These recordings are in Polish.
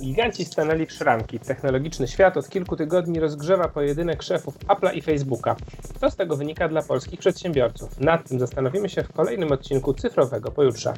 Giganci stanęli w szranki. Technologiczny świat od kilku tygodni rozgrzewa pojedynek szefów Apple'a i Facebooka. Co z tego wynika dla polskich przedsiębiorców? Nad tym zastanowimy się w kolejnym odcinku cyfrowego pojutrze.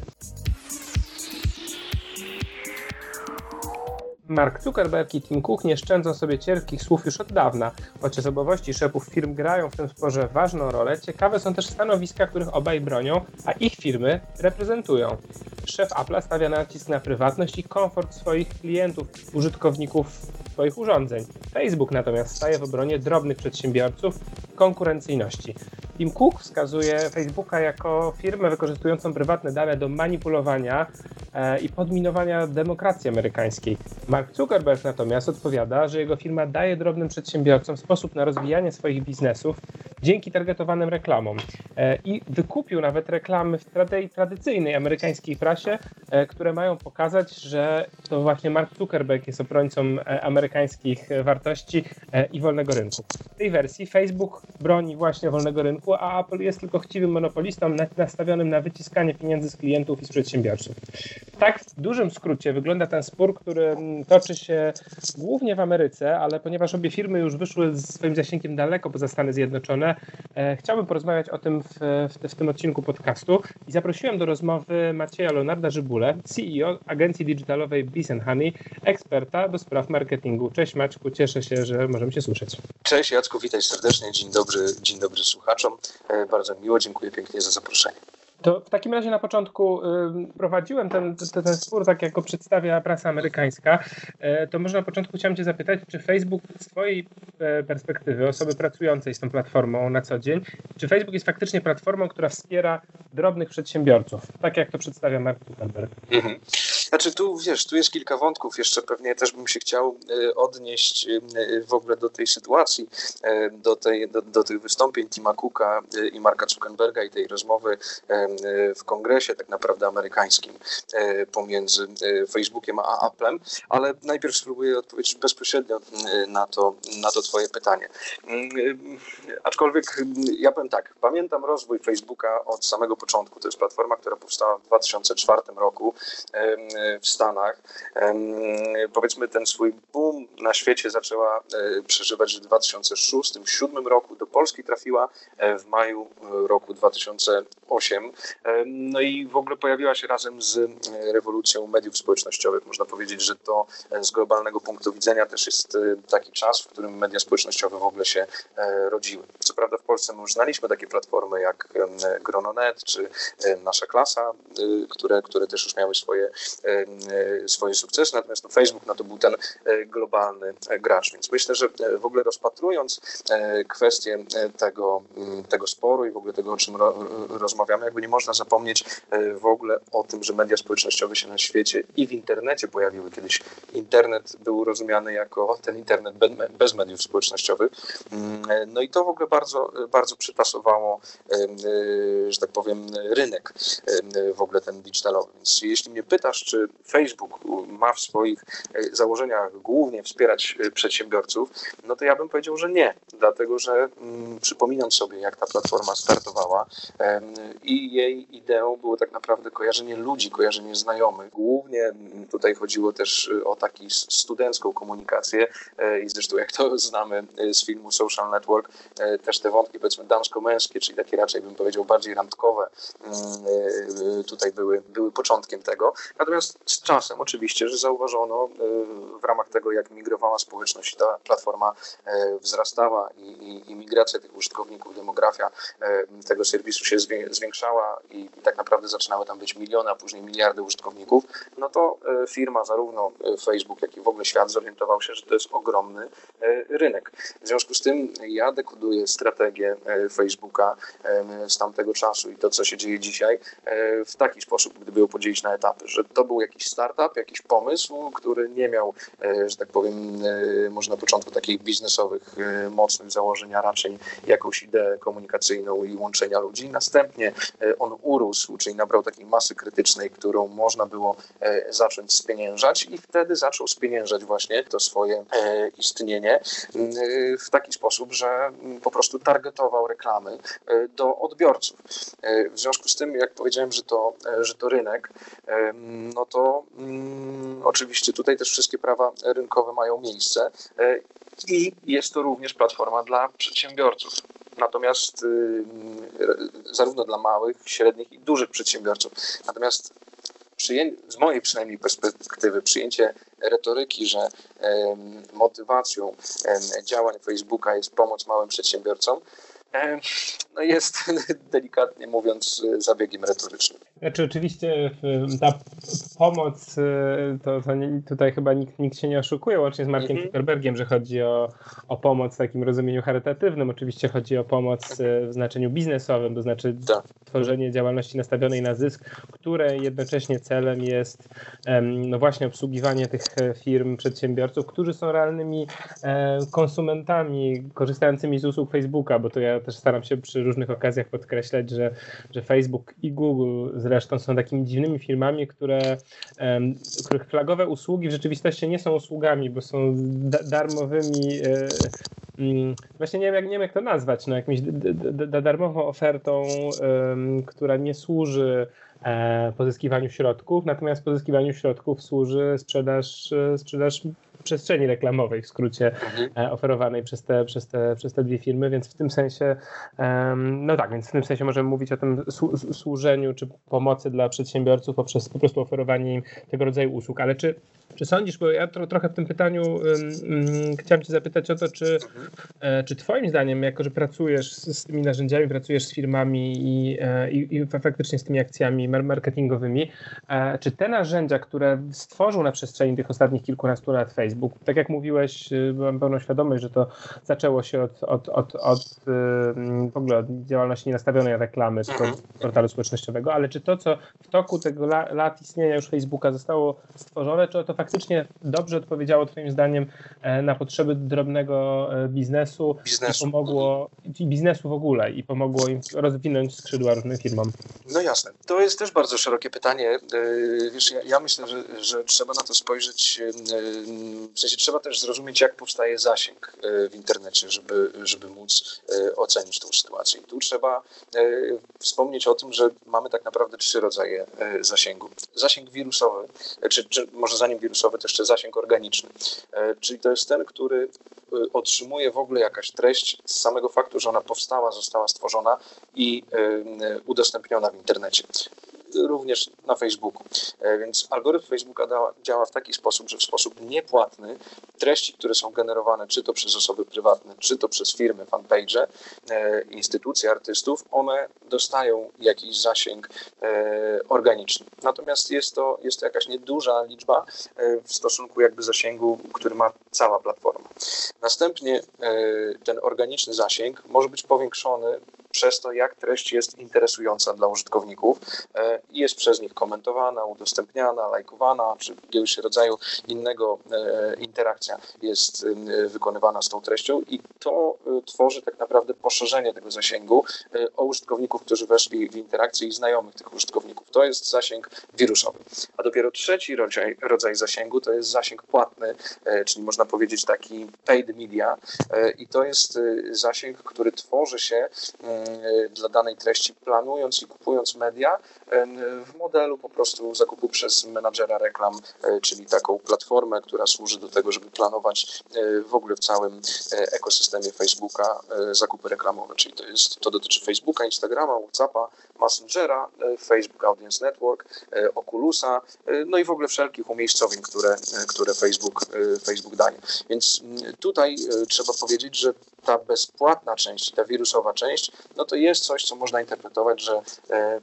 Mark Zuckerberg i Tim Cook nie szczędzą sobie cierpkich słów już od dawna. Choć osobowości szefów firm grają w tym sporze ważną rolę, ciekawe są też stanowiska, których obaj bronią, a ich firmy reprezentują. Szef Apple stawia nacisk na prywatność i komfort swoich klientów, użytkowników swoich urządzeń. Facebook natomiast staje w obronie drobnych przedsiębiorców konkurencyjności. Tim Cook wskazuje Facebooka jako firmę wykorzystującą prywatne dane do manipulowania e, i podminowania demokracji amerykańskiej. Mark Zuckerberg natomiast odpowiada, że jego firma daje drobnym przedsiębiorcom sposób na rozwijanie swoich biznesów dzięki targetowanym reklamom. E, I wykupił nawet reklamy w tej tradycyjnej amerykańskiej prasie, e, które mają pokazać, że to właśnie Mark Zuckerberg jest obrońcą e, amerykańskich wartości i wolnego rynku. W tej wersji Facebook broni właśnie wolnego rynku, a Apple jest tylko chciwym monopolistą nastawionym na wyciskanie pieniędzy z klientów i z przedsiębiorców. Tak w dużym skrócie wygląda ten spór, który mm, toczy się głównie w Ameryce, ale ponieważ obie firmy już wyszły z swoim zasięgiem daleko poza Stany Zjednoczone, e, chciałbym porozmawiać o tym w, w, w, tym odcinku podcastu i zaprosiłem do rozmowy Macieja Leonarda Żybule, CEO agencji digitalowej Bees Honey, eksperta do spraw marketingu. Cześć Maćku, cieszę się, że możemy się słyszeć. Cześć Jacku, witaj serdecznie, dzień dobry, dzień dobry słuchaczom. E, bardzo miło, dziękuję pięknie za zaproszenie. To w takim razie na początku prowadziłem ten, ten, ten spór, tak jak go przedstawia prasa amerykańska. Y, to może na początku chciałem Cię zapytać, czy Facebook z Twojej y, perspektywy, osoby pracującej z tą platformą na co dzień, czy Facebook jest faktycznie platformą, która wspiera drobnych przedsiębiorców, tak jak to przedstawia Mark Zuckerberg? Mhm. Znaczy tu, wiesz, tu jest kilka wątków. Jeszcze pewnie też bym się chciał e, odnieść e, w ogóle do tej sytuacji, do, tej, do, do tych wystąpień Tima Cooka i Marka Zuckerberga i tej rozmowy w kongresie tak naprawdę amerykańskim pomiędzy Facebookiem a Applem, ale najpierw spróbuję odpowiedzieć bezpośrednio na to, na to twoje pytanie. Aczkolwiek ja powiem tak, pamiętam rozwój Facebooka od samego początku. To jest platforma, która powstała w 2004 roku w Stanach. Powiedzmy ten swój boom na świecie zaczęła e, przeżywać w 2006-2007 roku. Do Polski trafiła e, w maju e, roku 2008. No i w ogóle pojawiła się razem z rewolucją mediów społecznościowych. Można powiedzieć, że to z globalnego punktu widzenia też jest taki czas, w którym media społecznościowe w ogóle się rodziły. Co prawda w Polsce my już znaliśmy takie platformy jak Grononet czy Nasza Klasa, które, które też już miały swoje E, swoje sukcesy, natomiast no, Facebook no, to był ten e, globalny e, gracz, więc myślę, że w ogóle rozpatrując kwestię tego, tego sporu i w ogóle tego, o czym ro, rozmawiamy, jakby nie można zapomnieć w ogóle o tym, że media społecznościowe się na świecie i w internecie pojawiły. Kiedyś internet był rozumiany jako ten internet bez mediów społecznościowych. Mm, no i to w ogóle bardzo, bardzo przytasowało, że tak powiem, rynek w ogóle ten digitalowy. Więc jeśli mnie pytasz, czy Facebook ma w swoich e, założeniach głównie wspierać e, przedsiębiorców, no to ja bym powiedział, że nie, dlatego że mm, przypominam sobie, jak ta platforma startowała i jej ideą było tak naprawdę kojarzenie ludzi, kojarzenie znajomych. Głównie mm, tutaj chodziło też e, o taką studencką komunikację i zresztą jak to znamy z filmu Social Network, też te wątki powiedzmy damsko-męskie, czyli takie raczej bym powiedział bardziej randkowe, mm, tutaj były, były początkiem tego. Natomiast Z czasem oczywiście, że zauważono e, w ramach tego, jak migrowała społeczność, ta platforma e, wzrastała i, i, i migracja tych użytkowników, demografia e, tego serwisu się zwiększała i tak naprawdę zaczynały tam być miliony, a później miliardy użytkowników, no to firma, zarówno Facebook, jak i w ogóle świat zorientował się, że to jest ogromny rynek. W związku z tym ja dekoduję strategię Facebooka z tamtego czasu i to, co się dzieje dzisiaj w taki sposób, gdyby ją podzielić na etapy, że to był jakiś startup, jakiś pomysł, który nie miał, e, że tak powiem, e, może na początku takich biznesowych, e, mocnych założeń, a raczej jakąś ideę komunikacyjną i łączenia ludzi. Następnie on urósł, czyli nabrał takiej masy krytycznej, którą można było zacząć spieniężać i wtedy zaczął spieniężać właśnie to swoje istnienie w taki sposób, że po prostu targetował reklamy do odbiorców. W związku z tym, jak powiedziałem, że to, że to rynek, no to mm, oczywiście tutaj też wszystkie prawa rynkowe mają miejsce e, i jest to również platforma dla przedsiębiorców. Natomiast y, zarówno dla małych, średnich i dużych przedsiębiorców. Natomiast z mojej przynajmniej perspektywy przyjęcie retoryki, że motywacją działań Facebooka jest pomoc małym przedsiębiorcom, no jest delikatnie mówiąc zabiegiem retorycznym. Znaczy oczywiście ta pomoc, y, to, to nie, tutaj chyba nikt, nikt się nie oszukuje, łącznie z Markiem -hmm. Zuckerbergiem, że chodzi o, o pomoc w takim rozumieniu charytatywnym. Oczywiście chodzi o pomoc y, w znaczeniu biznesowym, to znaczy tak. tworzenie działalności nastawionej na zysk, które jednocześnie celem jest no właśnie obsługiwanie tych e, firm, przedsiębiorców, którzy są realnymi e, konsumentami korzystającymi z usług Facebooka, bo to ja też staram się przy różnych okazjach podkreślać, że, że Facebook i Google zresztą są takimi dziwnymi firmami, które, których flagowe usługi w rzeczywistości nie są usługami, bo są darmowymi e, mm, właśnie nie wiem, jak, nie wiem jak to nazwać, no jakimś darmową ofertą, która nie służy e, pozyskiwaniu środków, natomiast pozyskiwaniu środków służy sprzedaż, e, sprzedaż przestrzeni reklamowej w skrócie mhm. E, oferowanej przez te, przez, te, przez te dwie firmy, więc w tym sensie, no tak, więc w tym sensie możemy mówić o tym służeniu czy pomocy dla przedsiębiorców poprzez po prostu oferowanie im tego rodzaju usług, ale czy, czy sądzisz, bo ja tro, trochę w tym pytaniu um, chciałem cię zapytać o to, czy, mhm. E, czy twoim zdaniem, jako że pracujesz z, z tymi narzędziami, pracujesz z firmami i, e, i, i faktycznie z tymi akcjami marketingowymi, czy te narzędzia, które stworzył na przestrzeni tych ostatnich kilkunastu lat Facebook, Facebook. Tak jak mówiłeś, mam pełną świadomość, że to zaczęło się od, od, od, od w ogóle od działalności nienastawionej reklamy czy mhm. portalu społecznościowego, ale czy to, co w toku tego lat istnienia już Facebooka zostało stworzone, czy to faktycznie dobrze odpowiedziało Twoim zdaniem e, na potrzeby drobnego biznesu, biznesu. i pomogło i biznesu w ogóle i pomogło im rozwinąć skrzydła różnym firmom? No jasne. To jest też bardzo szerokie pytanie. E, wiesz, ja, ja myślę, że, że trzeba na to spojrzeć w sensie trzeba też zrozumieć, jak powstaje zasięg e, w internecie, żeby, żeby móc e, ocenić tą sytuację. I tu trzeba e, wspomnieć o tym, że mamy tak naprawdę trzy rodzaje zasięgu. Zasięg wirusowy, czy, czy może zanim wirusowy, to jeszcze zasięg organiczny. Czyli to jest ten, który otrzymuje w ogóle jakaś treść z samego faktu, że ona powstała, została stworzona i udostępniona w internecie również na Facebooku. E, więc algorytm Facebooka działa w taki sposób, że w sposób niepłatny treści, które są generowane czy to przez osoby prywatne, czy to przez firmy, fanpage, e, instytucje artystów, one dostają jakiś zasięg e, organiczny. Natomiast jest to, jest to jakaś nieduża liczba w stosunku jakby zasięgu, który ma cała platforma. Następnie ten organiczny zasięg może być powiększony przez to, jak treść jest interesująca dla użytkowników i jest przez nich komentowana, udostępniana, lajkowana, czy jakiegoś rodzaju innego e, interakcja jest e, wykonywana z tą treścią i to e, tworzy tak naprawdę poszerzenie tego zasięgu o użytkowników, którzy weszli w interakcję i znajomych tych użytkowników. To jest zasięg wirusowy. A dopiero trzeci rodzaj, rodzaj zasięgu to jest zasięg płatny, czyli można powiedzieć taki paid media i to jest zasięg, który tworzy się dla danej treści planując i kupując media w modelu po prostu zakupu przez menadżera reklam, e, czyli taką platformę, która służy do tego, żeby planować e, w ogóle w całym e, ekosystemie Facebooka zakupy reklamowe, czyli to jest, to dotyczy Facebooka, Instagrama, Whatsappa, Messengera, Facebook Audience Network, Oculusa, no i w ogóle wszelkich umiejscowień, które, które Facebook, Facebook daje. Więc mm, tutaj trzeba powiedzieć, że ta bezpłatna część, ta wirusowa część, no to jest coś, co można interpretować, że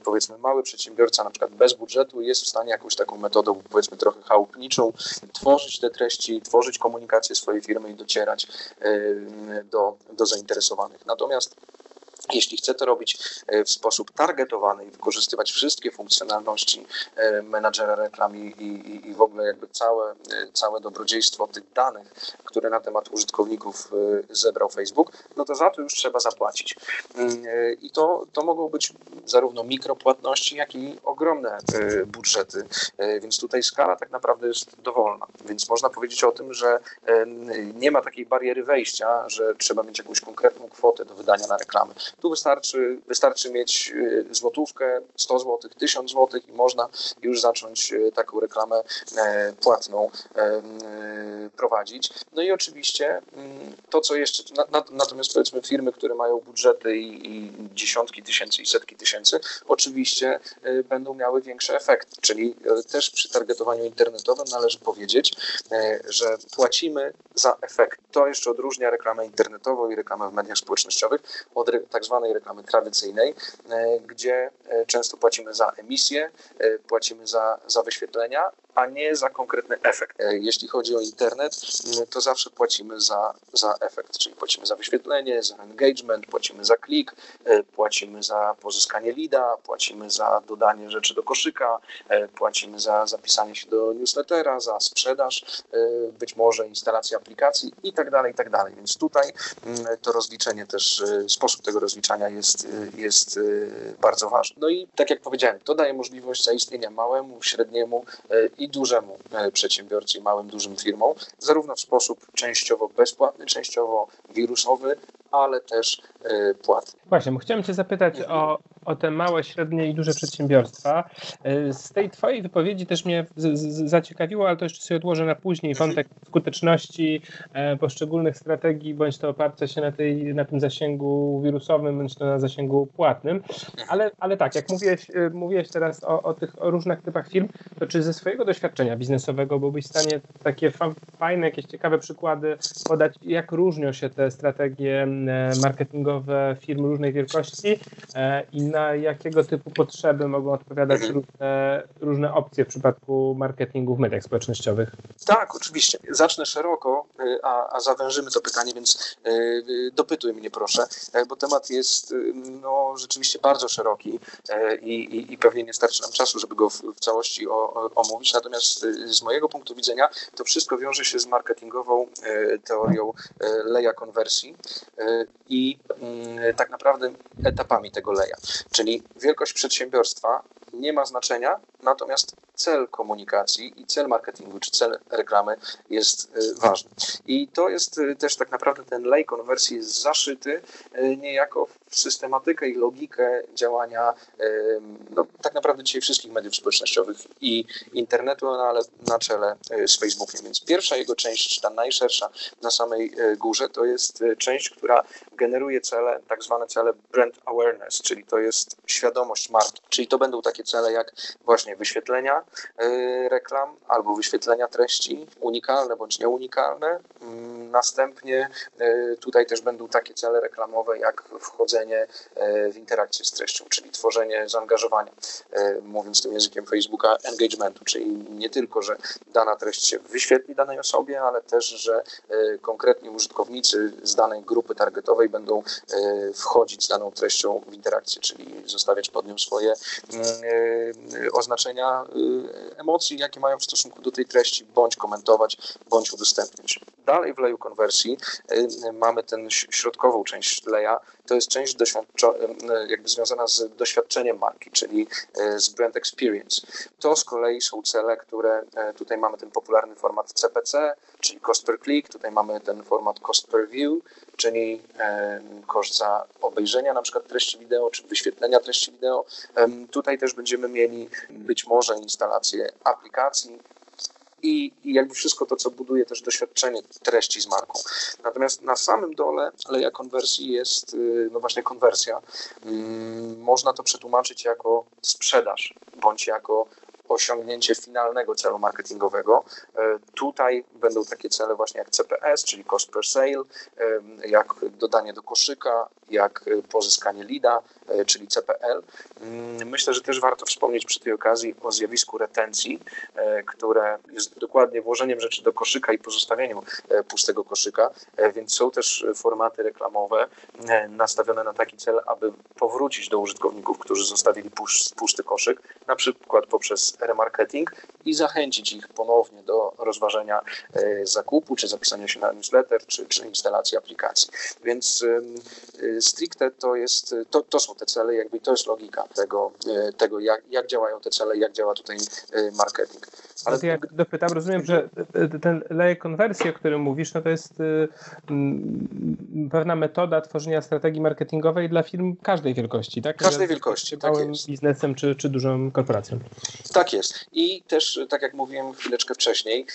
powiedzmy mały przedsiębiorca na przykład bez budżetu jest w stanie jakąś taką metodą, powiedzmy trochę chałupniczą, tworzyć te treści, tworzyć komunikację swojej firmy i docierać do, do zainteresowanych. Natomiast Jeśli chcę to robić e, w sposób targetowany i wykorzystywać wszystkie funkcjonalności e, menadżera reklam i, i, i w ogóle jakby całe, e, całe dobrodziejstwo tych danych, które na temat użytkowników zebrał Facebook, no to za to już trzeba zapłacić. Mm, I to, to mogą być zarówno mikropłatności, jak i ogromne budżety, więc tutaj skala tak naprawdę jest dowolna. Więc można powiedzieć o tym, że nie ma takiej bariery wejścia, że trzeba mieć jakąś konkretną kwotę do wydania na reklamy tu wystarczy, wystarczy mieć y, złotówkę, 100 zł, 1000 zł i można już zacząć y, taką reklamę e, płatną e, prowadzić. No i oczywiście mm, to, co jeszcze, natomiast powiedzmy firmy, które mają budżety i, dziesiątki tysięcy i setki tysięcy, oczywiście y, będą miały większy efekt, czyli też przy targetowaniu internetowym należy powiedzieć, e, że płacimy za efekt. To jeszcze odróżnia reklamę internetową i reklamę w mediach społecznościowych od tak zwanej reklamy tradycyjnej, e, gdzie e, często płacimy za emisję, e, płacimy za, za wyświetlenia, a nie za konkretny efekt. Jeśli chodzi o internet, to zawsze płacimy za, za efekt, czyli płacimy za wyświetlenie, za engagement, płacimy za klik, płacimy za pozyskanie lida, płacimy za dodanie rzeczy do koszyka, płacimy za zapisanie się do newslettera, za sprzedaż, być może instalację aplikacji i tak dalej, i tak dalej. Więc tutaj to rozliczenie też, sposób tego rozliczania jest, jest bardzo ważny. No i tak jak powiedziałem, to daje możliwość zaistnienia małemu, średniemu y, i dużemu y, przedsiębiorcy, małym, dużym firmom, zarówno w sposób częściowo bezpłatny, częściowo wirusowy, ale też płatny. Właśnie, chciałem Cię zapytać o, o te małe, średnie i duże przedsiębiorstwa. Z tej Twojej wypowiedzi też mnie zaciekawiło, ale to jeszcze sobie odłożę na później, wątek skuteczności e, poszczególnych strategii, bądź to oparcia się na, tej, na tym zasięgu wirusowym, bądź to na zasięgu płatnym. Ale, ale tak, jak mówiłeś, e, mówiłeś teraz o, o tych różnych typach firm, to czy ze swojego doświadczenia biznesowego byłbyś w stanie takie fajne, jakieś ciekawe przykłady podać, jak różnią się te strategie marketingowe firm różnej wielkości i na jakiego typu potrzeby mogą odpowiadać mhm. różne, różne opcje w przypadku marketingu w mediach społecznościowych? Tak, oczywiście. Zacznę szeroko, y, a, a zawężymy to pytanie, więc y, dopytuj mnie proszę, e, bo temat jest y, no, rzeczywiście bardzo szeroki i, i, i pewnie nie starczy nam czasu, żeby go w, w całości o, omówić. Natomiast z mojego punktu widzenia to wszystko wiąże się z marketingową teorią leja konwersji i mm, tak naprawdę etapami tego leja. Czyli wielkość przedsiębiorstwa nie ma znaczenia, natomiast cel komunikacji i cel marketingu, czy cel reklamy jest y, ważny. I to jest y, też tak naprawdę ten lej konwersji zaszyty y, niejako w systematykę i logikę działania no, tak naprawdę dzisiaj wszystkich mediów społecznościowych i internetu, no, ale na czele z Facebookiem. Więc pierwsza jego część, ta najszersza na samej górze, to jest część, która generuje cele, tak zwane cele brand awareness, czyli to jest świadomość marki. Czyli to będą takie cele jak właśnie wyświetlenia reklam albo wyświetlenia treści, unikalne bądź nieunikalne. Mm, następnie tutaj też będą takie cele reklamowe jak wchodzenie y, w interakcję z treścią, czyli tworzenie zaangażowania, mówiąc tym językiem Facebooka, engagementu, czyli nie tylko, że dana treść się wyświetli danej osobie, ale też, że konkretni użytkownicy z danej grupy targetowej będą wchodzić z daną treścią w interakcję, czyli zostawiać pod nią swoje mm, oznaczenia emocji, jakie mają w stosunku do tej treści, bądź komentować, bądź udostępniać. Dalej w leju konwersji mamy tę środkową część leja, to jest część jakby związana z doświadczeniem marki, czyli z brand experience. To z kolei są cele, które tutaj mamy ten popularny format CPC, czyli cost per click, tutaj mamy ten format cost per view, czyli koszt za obejrzenia na przykład treści wideo, czy wyświetlenia treści wideo. Tutaj też będziemy mieli być może instalację aplikacji, i, i jakby wszystko to, co buduje też doświadczenie treści z marką. Natomiast na samym dole aleja konwersji jest y, no właśnie konwersja. Mm, można to przetłumaczyć jako sprzedaż bądź jako osiągnięcie finalnego celu marketingowego. E, tutaj będą takie cele właśnie jak CPS, czyli cost per sale, jak dodanie do koszyka jak pozyskanie LIDA, czyli CPL. Mm, myślę, że też warto wspomnieć przy tej okazji o zjawisku retencji, które jest dokładnie włożeniem rzeczy do koszyka i pozostawieniem pustego koszyka, więc są też formaty reklamowe nastawione na taki cel, aby powrócić do użytkowników, którzy zostawili pusty koszyk, na przykład poprzez remarketing i zachęcić ich ponownie do rozważenia zakupu, czy zapisania się na newsletter, czy, czy instalacji aplikacji. Więc stricte to jest, to, to są te cele, jakby to jest logika tego, e, tego jak, jak działają te cele, jak działa tutaj marketing. Ale no jak dopytam, rozumiem, że ten lejek konwersji, o którym mówisz, no to jest pewna metoda tworzenia strategii marketingowej dla firm każdej wielkości, tak? Każdej wielkości, tak małym jest. biznesem czy, czy dużą korporacją. Tak jest. I też, tak jak mówiłem chwileczkę wcześniej,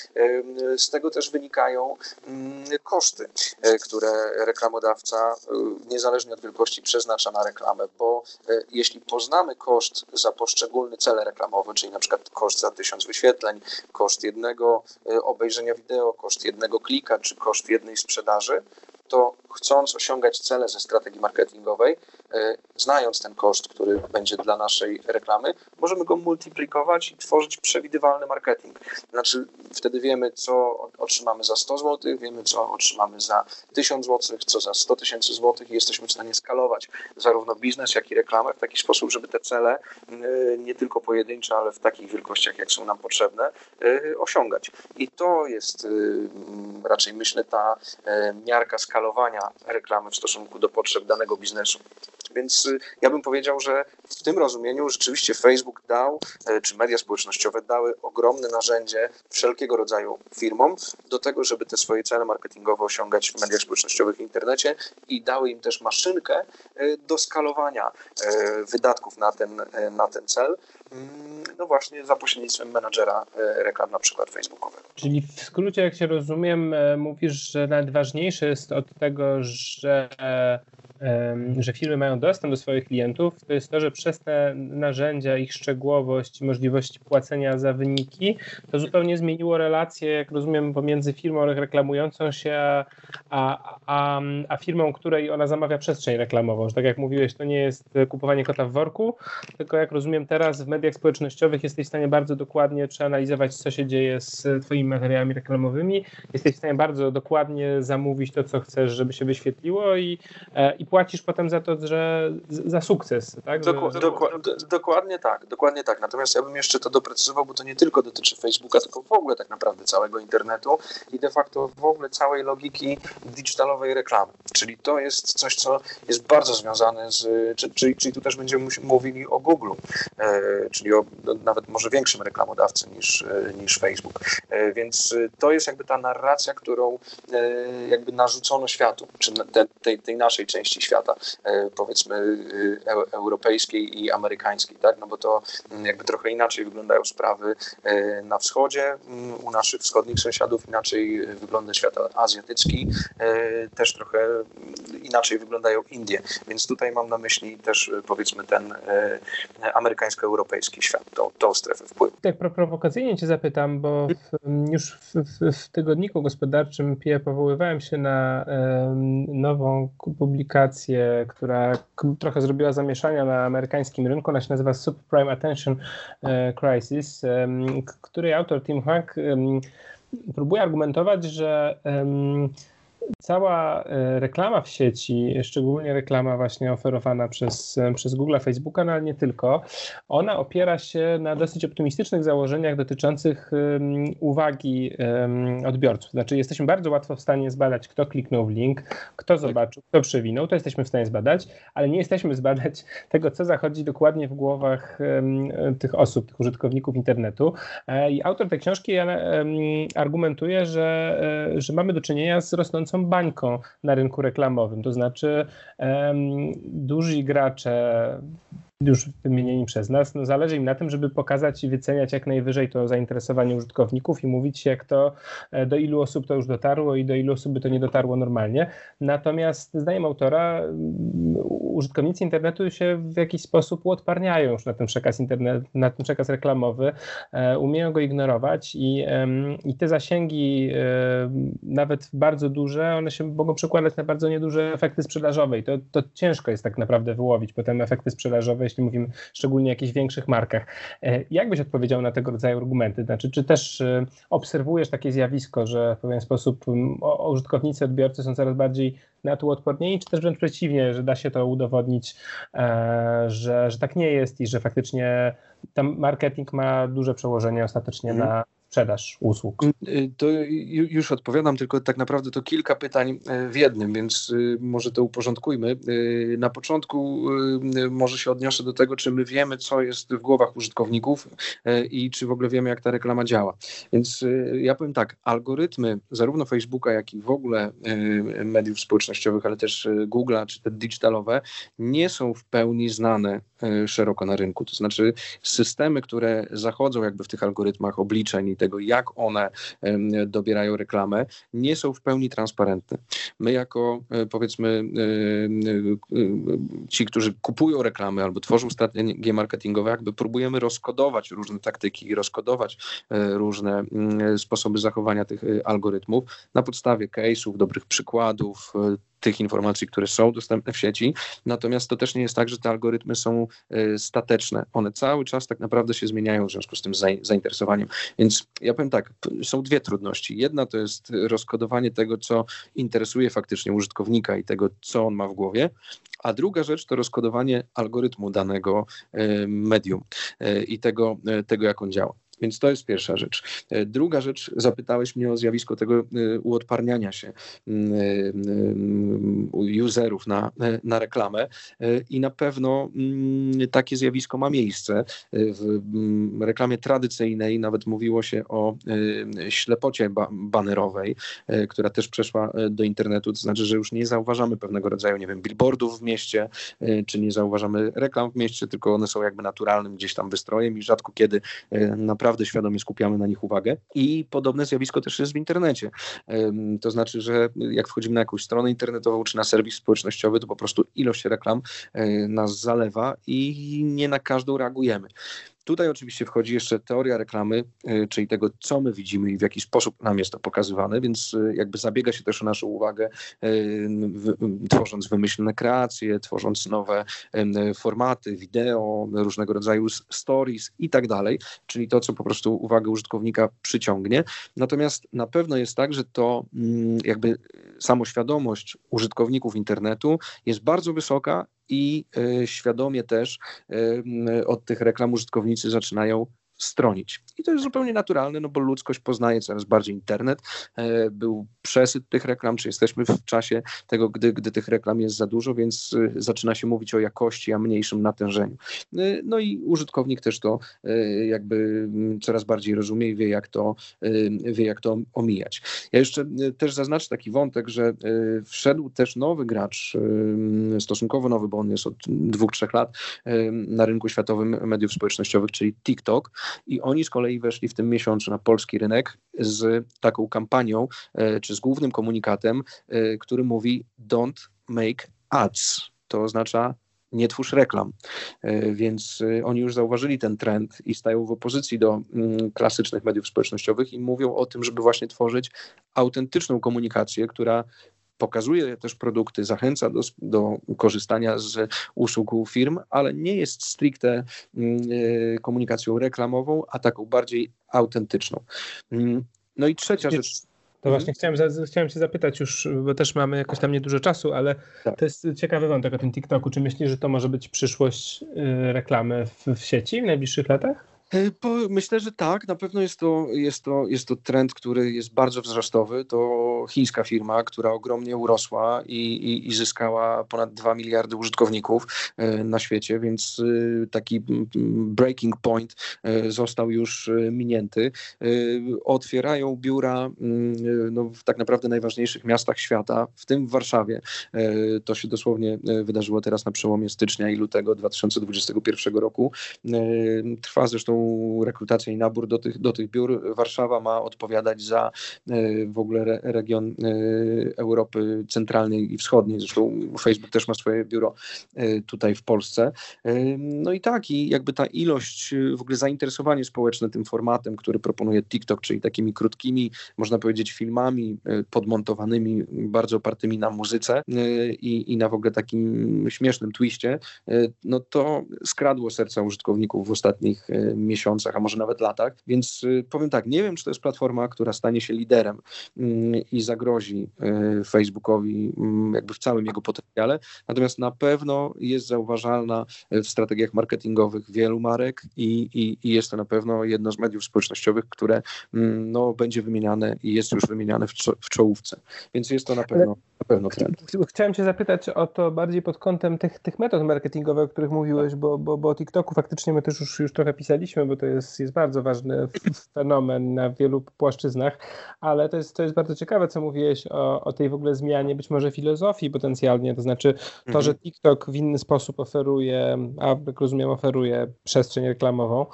z tego też wynikają mm, koszty, e, które reklamodawca e, niezależnie od wielkości przeznacza na reklamę, bo e, jeśli poznamy koszt za poszczególny cel reklamowy, czyli na przykład koszt za tysiąc wyświetleń, koszt jednego obejrzenia wideo, koszt jednego klika, czy koszt jednej sprzedaży, to chcąc osiągać cele ze strategii marketingowej, e, znając ten koszt, który będzie dla naszej reklamy, możemy go multiplikować i tworzyć przewidywalny marketing. Znaczy, wtedy wiemy, co otrzymamy za 100 zł, wiemy, co otrzymamy za 1000 zł, co za 100 tysięcy złotych i jesteśmy w stanie skalować zarówno biznes, jak i reklamę w taki sposób, żeby te cele e, nie tylko pojedyncze, ale w takich wielkościach, jak są nam potrzebne, e, osiągać. I to jest raczej, myślę, ta miarka skalowania reklamy w stosunku do potrzeb danego biznesu. Więc y, ja bym powiedział, że w tym rozumieniu rzeczywiście Facebook dał, e, czy media społecznościowe dały ogromne narzędzie wszelkiego rodzaju firmom do tego, żeby te swoje cele marketingowe osiągać w mediach społecznościowych w internecie i dały im też maszynkę e, do skalowania e, wydatków na ten, na ten cel. Mm, no właśnie za pośrednictwem menadżera reklam na przykład facebookowego. Czyli w skrócie, jak się rozumiem, mówisz, że najważniejsze jest od tego, że że firmy mają dostęp do swoich klientów, to jest to, że przez te narzędzia, ich szczegółowość, możliwości płacenia za wyniki, to zupełnie zmieniło relacje, jak rozumiem, pomiędzy firmą reklamującą się, a, a, a firmą, której ona zamawia przestrzeń reklamową. Że tak jak mówiłeś, to nie jest kupowanie kota w worku, tylko jak rozumiem teraz w mediach społecznościowych jesteś w stanie bardzo dokładnie przeanalizować, co się dzieje z twoimi materiałami reklamowymi, jesteś w stanie bardzo dokładnie zamówić to, co chcesz, żeby się wyświetliło i, e, i płacisz potem za to, że za sukces, tak? dokładnie tak, dokładnie tak. Natomiast ja bym jeszcze to doprecyzował, bo to nie tylko dotyczy Facebooka, tylko w ogóle tak naprawdę całego internetu i de facto w ogóle całej logiki digitalowej reklamy. Czyli to jest coś, co jest bardzo związane z, czyli, czyli tu też będziemy mówili o Google, e, czyli o no, nawet może większym reklamodawcy niż, e, niż Facebook. E, więc to jest jakby ta narracja, którą jakby narzucono światu, czy tej, tej naszej części świata, e, powiedzmy e, europejskiej i amerykańskiej, tak? No bo to mm, jakby trochę inaczej wyglądają sprawy e, na wschodzie, mm, u naszych wschodnich sąsiadów inaczej wygląda świat azjatycki, też trochę inaczej wyglądają Indie, więc tutaj mam na myśli też powiedzmy ten amerykańsko-europejski świat, tą, tą strefę wpływu. Tak prowokacyjnie cię zapytam, bo w, już w, w, w tygodniku gospodarczym PIE powoływałem się na nową publikację aplikację, która trochę zrobiła zamieszania na amerykańskim rynku. Ona się nazywa Subprime Attention e, Crisis, której autor Tim Hank próbuje argumentować, że cała e, reklama w sieci, szczególnie reklama właśnie oferowana przez, e, przez Google, Facebooka, no ale nie tylko, ona opiera się na dosyć optymistycznych założeniach dotyczących uwagi odbiorców. Znaczy jesteśmy bardzo łatwo w stanie zbadać, kto kliknął w link, kto zobaczył, kto przewinął, to jesteśmy w stanie zbadać, ale nie jesteśmy zbadać tego, co zachodzi dokładnie w głowach tych osób, tych użytkowników internetu. E, I autor tej książki argumentuje, że, że mamy do czynienia z rosnącą są bańką na rynku reklamowym. To znaczy, um, duzi gracze, już wymienieni przez nas, no zależy im na tym, żeby pokazać i wyceniać jak najwyżej to zainteresowanie użytkowników i mówić jak to, e, do ilu osób to już dotarło i do ilu osób by to nie dotarło normalnie. Natomiast zdaniem autora użytkownicy internetu się w jakiś sposób uodparniają już na ten przekaz internet, na ten przekaz reklamowy, umieją go ignorować i, i te zasięgi nawet bardzo duże, one się mogą przekładać na bardzo nieduże efekty sprzedażowe i to, to ciężko jest tak naprawdę wyłowić potem efekty sprzedażowe, jeśli mówimy szczególnie o jakichś większych markach. Jak byś odpowiedział na tego rodzaju argumenty? Znaczy, czy też obserwujesz takie zjawisko, że w pewien sposób użytkownicy, odbiorcy są coraz bardziej na to odpornieni, czy też wręcz przeciwnie, że da się to udowodnić, e, że, że tak nie jest i że faktycznie tam marketing ma duże przełożenie ostatecznie mm. na sprzedaż usług? Mm, y, to już odpowiadam, tylko tak naprawdę to kilka pytań e, w jednym, więc y, może to uporządkujmy. Y, na początku może się odniosę do tego, czy my wiemy, co jest w głowach użytkowników i czy w ogóle wiemy, jak ta reklama działa. Więc ja powiem tak, algorytmy zarówno Facebooka, jak i w ogóle mediów społecznościowych, ale też Google'a, czy te digitalowe, nie są w pełni znane szeroko na rynku. To znaczy systemy, które zachodzą jakby w tych algorytmach obliczeń i tego, jak one dobierają reklamę, nie są w pełni transparentne. My jako e, powiedzmy e, e, ci, którzy kupują reklamy albo tworzą strategie marketingowe, jakby próbujemy rozkodować różne taktyki, rozkodować różne mm, sposoby zachowania tych algorytmów na podstawie case'ów, dobrych przykładów, tych informacji, które są dostępne w sieci. Natomiast to też nie jest tak, że te algorytmy są e, stateczne. One cały czas tak naprawdę się zmieniają w związku z tym zainteresowaniem. Więc ja powiem tak, są dwie trudności. Jedna to jest rozkodowanie tego, co interesuje faktycznie użytkownika i tego, co on ma w głowie, a druga rzecz to rozkodowanie algorytmu danego e, medium e, i tego, tego jak on działa. Więc to jest pierwsza rzecz. E, druga rzecz, zapytałeś mnie o zjawisko tego e, uodparniania się mm, e, userów na, na reklamę i na pewno mm, takie zjawisko ma miejsce. W mm, reklamie tradycyjnej nawet mówiło się o ślepocie banerowej, która też przeszła do internetu, to znaczy, że już nie zauważamy pewnego rodzaju, nie wiem, billboardów w mieście, czy nie zauważamy reklam w mieście, tylko one są jakby naturalnym gdzieś tam wystrojem i rzadko kiedy naprawdę naprawdę świadomie skupiamy na nich uwagę. I podobne zjawisko też jest w internecie. To znaczy, że jak wchodzimy na jakąś stronę internetową czy na serwis społecznościowy, to po prostu ilość reklam e, nas zalewa i nie na każdą reagujemy. Tutaj oczywiście wchodzi jeszcze teoria reklamy, y, czyli tego, co my widzimy i w jaki sposób nam jest to pokazywane, więc y, jakby zabiega się też o naszą uwagę, y, tworząc wymyślne kreacje, tworząc nowe formaty, wideo, różnego rodzaju stories i tak dalej, czyli to, co po prostu uwagę użytkownika przyciągnie. Natomiast na pewno jest tak, że to mm, jakby samoświadomość użytkowników internetu jest bardzo wysoka i e, świadomie też e, od tych reklam użytkownicy zaczynają stronić. I to jest zupełnie naturalne, no bo ludzkość poznaje coraz bardziej internet. E, był przesyt tych reklam, czy jesteśmy w czasie tego, gdy, gdy tych reklam jest za dużo, więc e, zaczyna się mówić o jakości, a mniejszym natężeniu. E, no i użytkownik też to jakby coraz bardziej rozumie i wie, jak to, wie, jak to omijać. Ja jeszcze też zaznaczę taki wątek, że wszedł też nowy gracz, stosunkowo nowy, bo on jest od dwóch, trzech lat na rynku światowym mediów społecznościowych, czyli TikTok. I oni z kolei weszli w tym miesiącu na polski rynek z taką kampanią, e, czy z głównym komunikatem, e, który mówi don't make ads. To oznacza nie twórz reklam. E, więc oni już zauważyli ten trend i stają w opozycji do mm, klasycznych mediów społecznościowych i mówią o tym, żeby właśnie tworzyć autentyczną komunikację, która pokazuje też produkty, zachęca do, do korzystania z usług firm, ale nie jest stricte mm, e, komunikacją reklamową, a taką bardziej autentyczną. Mm, no i trzecia rzecz. To mhm. właśnie chciałem, chciałem się zapytać już, bo też mamy jakoś tam niedużo czasu, ale tak. to jest ciekawy wątek o tym TikToku. Czy myślisz, że to może być przyszłość y, reklamy w, w sieci w najbliższych latach? E, myślę, że tak. Na pewno jest to, jest, to, jest to trend, który jest bardzo wzrostowy. To chińska firma, która ogromnie urosła i, i, i zyskała ponad 2 miliardy użytkowników e, na świecie, więc e, taki breaking point został już minięty. Otwierają biura no, w tak naprawdę najważniejszych miastach świata, w tym w Warszawie. To się dosłownie wydarzyło teraz na przełomie stycznia i lutego 2021 roku. Trwa zresztą rekrutację i nabór do tych, do tych biur. Warszawa ma odpowiadać za w ogóle region Europy Centralnej i Wschodniej. Zresztą Facebook też ma swoje biuro tutaj w Polsce. No i tak, i jakby ta ilość, w ogóle zainteresowanie społeczne tym formatem, który proponuje TikTok, czyli takimi krótkimi, można powiedzieć, filmami podmontowanymi, bardzo opartymi na muzyce i, i na w ogóle takim śmiesznym twiście, no to skradło serca użytkowników w ostatnich miesiącach, a może nawet latach. Więc powiem tak, nie wiem, czy to jest platforma, która stanie się liderem mm, i zagrozi Facebookowi mm, jakby w całym jego potencjale, natomiast na pewno jest zauważalna w strategiach marketingowych wielu marek i, i, i jest to na pewno jedno z mediów społecznościowych, które mm, no, będzie wymieniane i jest już wymieniane w, w czołówce. Więc jest to na pewno, na pewno trend. Chciałem Cię zapytać o to bardziej pod kątem tych, tych metod marketingowych, o których mówiłeś, bo, bo, bo o TikToku faktycznie my też już, już trochę pisaliśmy, bo to jest, jest bardzo ważny fenomen na wielu płaszczyznach, ale to jest, to jest bardzo ciekawe, co mówiłeś o, o tej w ogóle zmianie być może filozofii potencjalnie, to znaczy to, mhm. że TikTok w inny sposób oferuje, a jak rozumiem oferuje przestrzeń reklamową,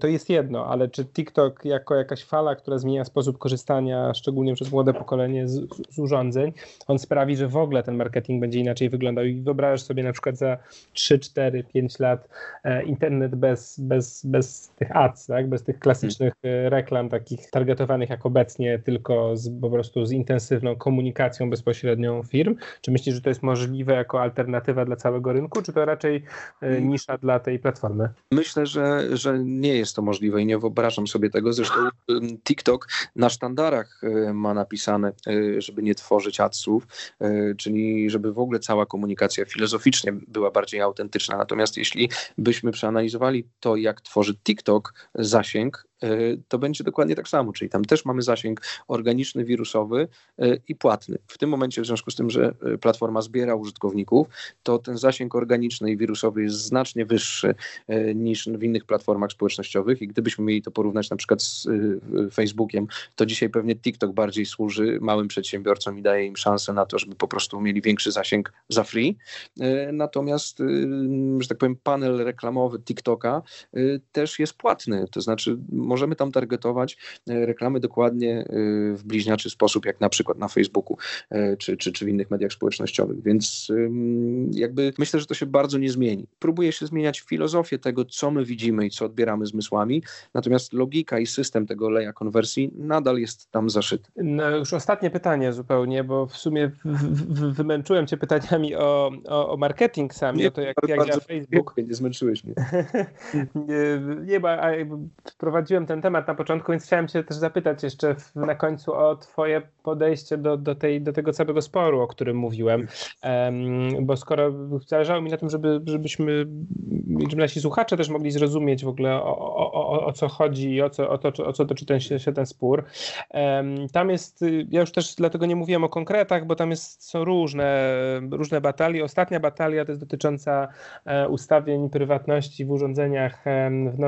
to jest jedno, ale czy TikTok jako jakaś fala, która zmienia sposób korzystania, szczególnie przez młode pokolenie z, z urządzeń, on sprawi, że w ogóle ten marketing będzie inaczej wyglądał i wyobrażasz sobie na przykład za 3, 4, 5 lat e, internet bez, bez, bez tych ads, tak? bez tych klasycznych e, reklam takich targetowanych jak obecnie, tylko z, po prostu z intensywną komunikacją bezpośrednią firm? Czy myślisz, że to jest możliwe jako alternatywa dla całego rynku, czy to raczej e, nisza dla tej platformy? Myślę, że, że nie jest to możliwe i nie wyobrażam sobie tego. Zresztą TikTok na sztandarach ma napisane, żeby nie tworzyć adsów, czyli żeby w ogóle cała komunikacja filozoficznie była bardziej autentyczna. Natomiast jeśli byśmy przeanalizowali to, jak tworzy TikTok zasięg, E, to będzie dokładnie tak samo, czyli tam też mamy zasięg organiczny, wirusowy e, i płatny. W tym momencie, w związku z tym, że e, platforma zbiera użytkowników, to ten zasięg organiczny i wirusowy jest znacznie wyższy niż w innych platformach społecznościowych i gdybyśmy mieli to porównać na przykład z Facebookiem, to dzisiaj pewnie TikTok bardziej służy małym przedsiębiorcom i daje im szansę na to, żeby po prostu mieli większy zasięg za free. Natomiast, że tak powiem, panel reklamowy TikToka też jest płatny, to znaczy możemy tam targetować e, reklamy dokładnie e, w bliźniaczy sposób, jak na przykład na Facebooku e, czy, czy, czy w innych mediach społecznościowych. Więc jakby myślę, że to się bardzo nie zmieni. Próbuje się zmieniać filozofię tego, co my widzimy i co odbieramy zmysłami, natomiast logika i system tego leja konwersji nadal jest tam zaszyty. No już ostatnie pytanie zupełnie, bo w sumie wymęczyłem cię pytaniami o, o, o marketing sami, nie, o to jak, jak działa Facebook. Nie, nie zmęczyłeś mnie. nie, nie, bo wprowadziłem ten temat na początku, więc chciałem Cię też zapytać jeszcze na końcu o Twoje podejście do, do, tej, do tego całego sporu, o którym mówiłem. Um, bo skoro zależało mi na tym, żeby, żebyśmy, żeby nasi słuchacze też mogli zrozumieć w ogóle o, o, o, o co chodzi i o co, o to, o co toczy ten, się ten spór. Um, tam jest, ja już też dlatego nie mówiłem o konkretach, bo tam jest, są różne, różne batalie. Ostatnia batalia to jest dotycząca e, ustawień prywatności w urządzeniach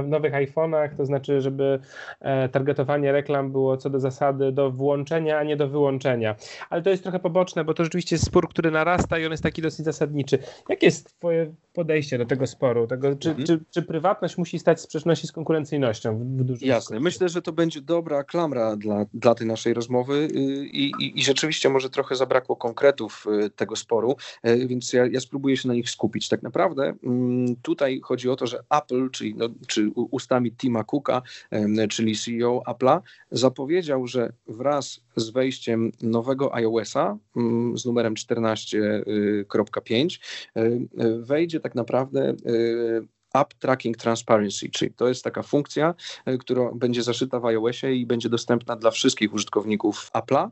w nowych iPhone'ach, to znaczy, żeby żeby e, targetowanie reklam było co do zasady do włączenia, a nie do wyłączenia. Ale to jest trochę poboczne, bo to rzeczywiście jest spór, który narasta i on jest taki dosyć zasadniczy. Jakie jest twoje podejście do tego sporu? Tego, czy, mhm. czy, czy, prywatność musi stać w sprzeczności z konkurencyjnością? W, dużym Jasne. Myślę, że to będzie dobra klamra dla, dla tej naszej rozmowy y, i, i, i rzeczywiście może trochę zabrakło konkretów y, tego sporu, y, więc ja, ja spróbuję się na nich skupić. Tak naprawdę mm, tutaj chodzi o to, że Apple, czyli no, czy ustami Tima Cooka, czyli CEO Apple'a, zapowiedział, że wraz z wejściem nowego iOS-a mm, z numerem 14.5 wejdzie tak naprawdę App Tracking Transparency, czyli to jest taka funkcja, która będzie zaszyta w iOSie i będzie dostępna dla wszystkich użytkowników Apple'a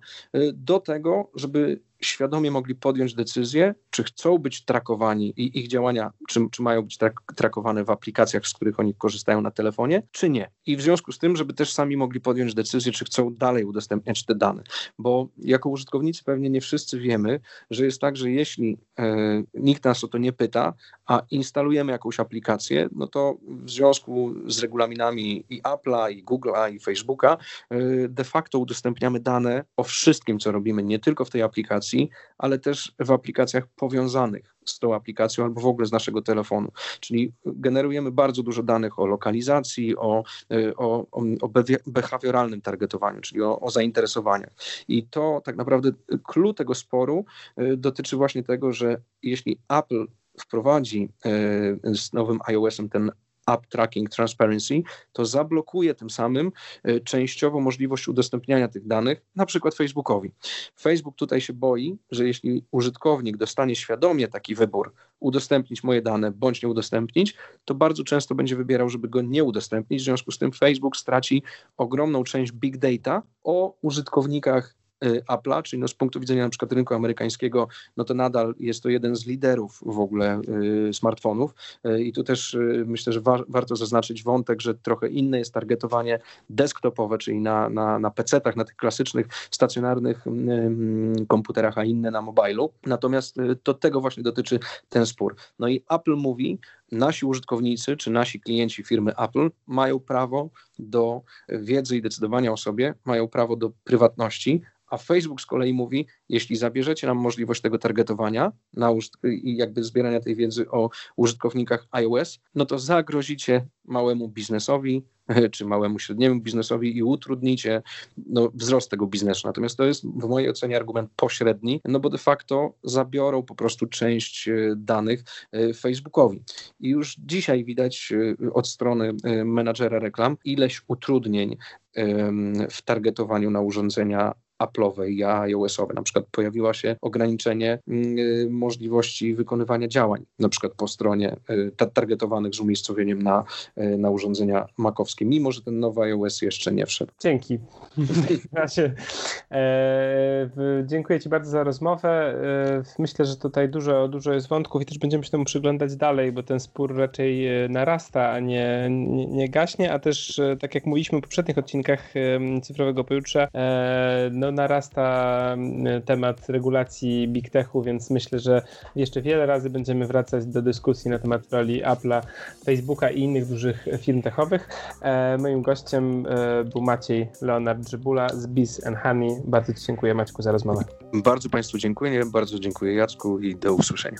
do tego, żeby świadomie mogli podjąć decyzję, czy chcą być trakowani i ich działania, czy, czy mają być trak, trakowane w aplikacjach, z których oni korzystają na telefonie, czy nie. I w związku z tym, żeby też sami mogli podjąć decyzję, czy chcą dalej udostępniać te dane. Bo jako użytkownicy pewnie nie wszyscy wiemy, że jest tak, że jeśli e, nikt nas o to nie pyta, a instalujemy jakąś aplikację, no to w związku z regulaminami i Apple'a, i Google'a, i Facebooka, e, de facto udostępniamy dane o wszystkim, co robimy, nie tylko w tej aplikacji, ale też w aplikacjach powiązanych z tą aplikacją albo w ogóle z naszego telefonu. Czyli generujemy bardzo dużo danych o lokalizacji, o, o, o behawioralnym targetowaniu, czyli o, o zainteresowaniach. I to tak naprawdę klucz tego sporu dotyczy właśnie tego, że jeśli Apple wprowadzi z nowym iOS-em ten App Tracking Transparency, to zablokuje tym samym e, częściowo możliwość udostępniania tych danych, na przykład Facebookowi. Facebook tutaj się boi, że jeśli użytkownik dostanie świadomie taki wybór, udostępnić moje dane bądź nie udostępnić, to bardzo często będzie wybierał, żeby go nie udostępnić. W związku z tym Facebook straci ogromną część big data o użytkownikach Apple'a, czyli no z punktu widzenia na przykład rynku amerykańskiego, no to nadal jest to jeden z liderów w ogóle y, smartfonów y, i tu też myślę, że wa warto zaznaczyć wątek, że trochę inne jest targetowanie desktopowe, czyli na, na, na PC-tach, na tych klasycznych, stacjonarnych komputerach, a inne na mobilu. Natomiast to tego właśnie dotyczy ten spór. No i Apple mówi, nasi użytkownicy czy nasi klienci firmy Apple mają prawo do wiedzy i decydowania o sobie, mają prawo do prywatności, a Facebook z kolei mówi, jeśli zabierzecie nam możliwość tego targetowania na i jakby zbierania tej wiedzy o użytkownikach iOS, no to zagrozicie małemu biznesowi, czy małemu, średniemu biznesowi i utrudnicie no, wzrost tego biznesu. Natomiast to jest w mojej ocenie argument pośredni, no bo de facto zabiorą po prostu część e, danych e, Facebookowi. I już dzisiaj widać e, od strony menadżera reklam ileś utrudnień w targetowaniu na urządzenia Apple'owe i iOS-owe. Na przykład pojawiło się ograniczenie mm, y, możliwości wykonywania działań, na przykład po stronie y, targetowanych z umiejscowieniem na, y, na urządzenia makowskie, mimo że ten nowy iOS jeszcze nie wszedł. Dzięki. W razie, e, dziękuję Ci bardzo za rozmowę. E, myślę, że tutaj dużo, dużo jest wątków i też będziemy się temu przyglądać dalej, bo ten spór raczej e, narasta, a nie, nie, nie gaśnie, a też e, tak jak mówiliśmy w poprzednich odcinkach Cyfrowego Pojutrze, e, no narasta mm, temat regulacji big techu, więc myślę, że jeszcze wiele razy będziemy wracać do dyskusji na temat roli Apple'a, Facebooka i innych dużych firm techowych. E, moim gościem e, był Maciej Leonard Grzybula z Biz and Honey. Bardzo Ci dziękuję Maćku za rozmowę. Bardzo Państwu dziękuję, bardzo dziękuję Jacku i do usłyszenia.